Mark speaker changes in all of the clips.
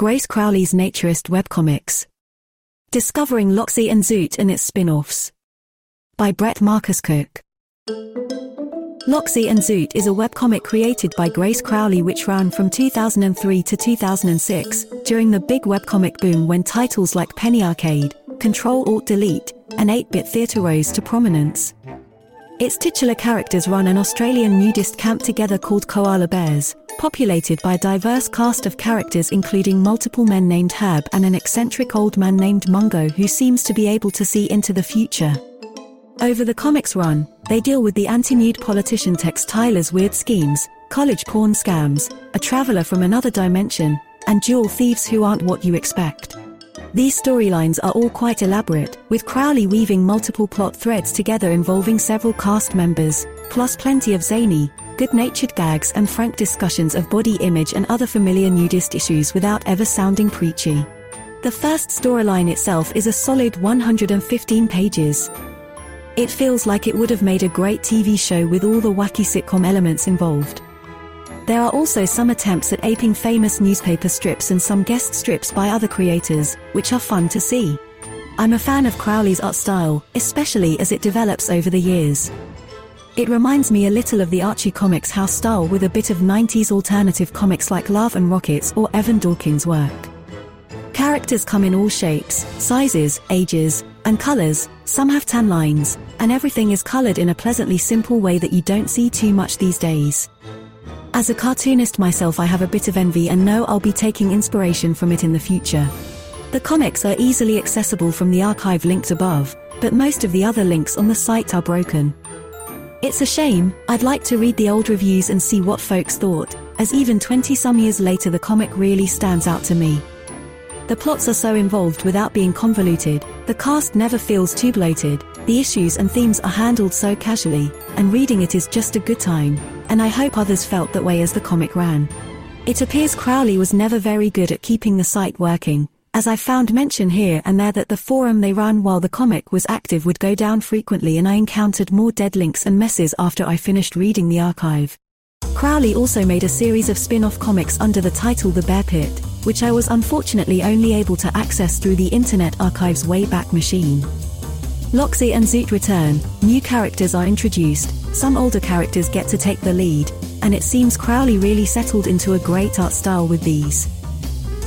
Speaker 1: Grace Crowley's Naturist webcomics. Discovering Loxie and Zoot and its spin-offs. By Brett Marcus Cook. Loxie and Zoot is a webcomic created by Grace Crowley which ran from 2003 to 2006, during the big webcomic boom when titles like Penny Arcade, Control-Alt-Delete, and 8-Bit Theater rose to prominence. Its titular characters run an Australian nudist camp together called Koala Bares, populated by a diverse cast of characters including multiple men named Herb and an eccentric old man named Mungo who seems to be able to see into the future. Over the comics run, they deal with the anti-nude politician Tex Tyler's weird schemes, college porn scams, a traveler from another dimension, and dual thieves who aren't what you expect. These storylines are all quite elaborate, with Crowley weaving multiple plot threads together involving several cast members, plus plenty of zany, good-natured gags and frank discussions of body image and other familiar nudist issues without ever sounding preachy. The first storyline itself is a solid 115 pages. It feels like it would have made a great TV show with all the wacky sitcom elements involved. There are also some attempts at aping famous newspaper strips and some guest strips by other creators, which are fun to see. I'm a fan of Crowley's art style, especially as it develops over the years. It reminds me a little of the Archie Comics house style with a bit of 90s alternative comics like Love and Rockets or Evan Dorkin's work. Characters come in all shapes, sizes, ages, and colors, some have tan lines, and everything is colored in a pleasantly simple way that you don't see too much these days. As a cartoonist myself I have a bit of envy and know I'll be taking inspiration from it in the future. The comics are easily accessible from the archive linked above, but most of the other links on the site are broken. It's a shame, I'd like to read the old reviews and see what folks thought, as even 20 some years later the comic really stands out to me. The plots are so involved without being convoluted, the cast never feels too bloated, the issues and themes are handled so casually, and reading it is just a good time, and I hope others felt that way as the comic ran. It appears Crowley was never very good at keeping the site working, as I found mention here and there that the forum they ran while the comic was active would go down frequently and I encountered more dead links and messes after I finished reading the archive. Crowley also made a series of spin-off comics under the title The Bear Pit, which I was unfortunately only able to access through the Internet Archive's Wayback Machine. Loxie and Zoot return, new characters are introduced, some older characters get to take the lead, and it seems Crowley really settled into a great art style with these.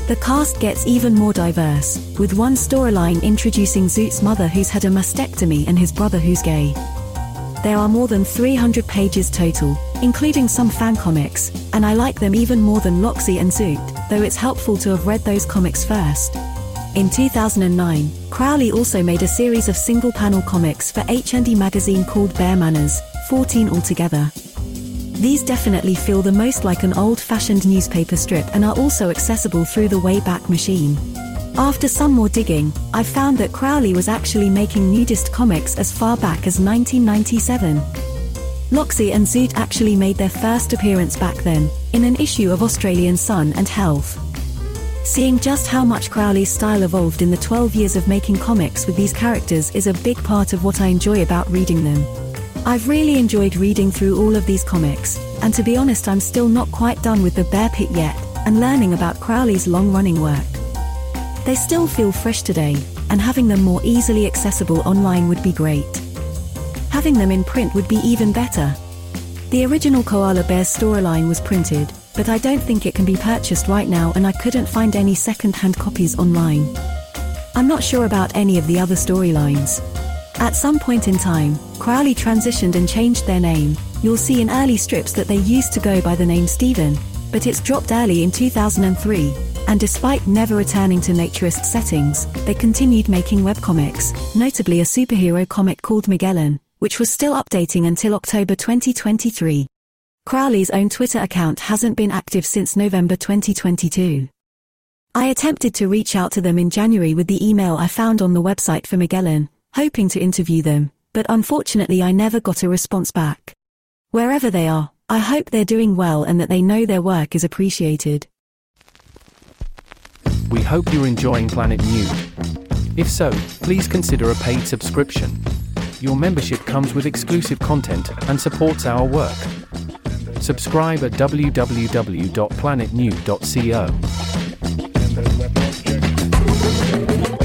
Speaker 1: The cast gets even more diverse, with one storyline introducing Zoot's mother who's had a mastectomy and his brother who's gay. There are more than 300 pages total, including some fan comics, and I like them even more than Loxie and Zoot, though it's helpful to have read those comics first. In 2009, Crowley also made a series of single-panel comics for H&E magazine called Bear Manners, 14 altogether. These definitely feel the most like an old-fashioned newspaper strip and are also accessible through the Wayback Machine. After some more digging, I found that Crowley was actually making nudist comics as far back as 1997. Loxie and Zoot actually made their first appearance back then, in an issue of Australian Sun and Health. Seeing just how much Crowley's style evolved in the 12 years of making comics with these characters is a big part of what I enjoy about reading them. I've really enjoyed reading through all of these comics, and to be honest I'm still not quite done with the Bear Pit yet, and learning about Crowley's long-running work. They still feel fresh today, and having them more easily accessible online would be great. Having them in print would be even better. The original Koala Bares storyline was printed, but I don't think it can be purchased right now and I couldn't find any second-hand copies online. I'm not sure about any of the other storylines. At some point in time, Crowley transitioned and changed their name. You'll see in early strips that they used to go by the name Steven, but it's dropped early in 2003, and despite never returning to naturist settings, they continued making webcomics, notably a superhero comic called Magellan, which was still updating until October 2023. Crowley's own Twitter account hasn't been active since November 2022. I attempted to reach out to them in January with the email I found on the website for Magellan, hoping to interview them, but unfortunately I never got a response back. Wherever they are, I hope they're doing well and that they know their work is appreciated.
Speaker 2: We hope you're enjoying Planet Nude. If so, please consider a paid subscription your membership comes with exclusive content and supports our work. Subscribe at www.planetnude.co.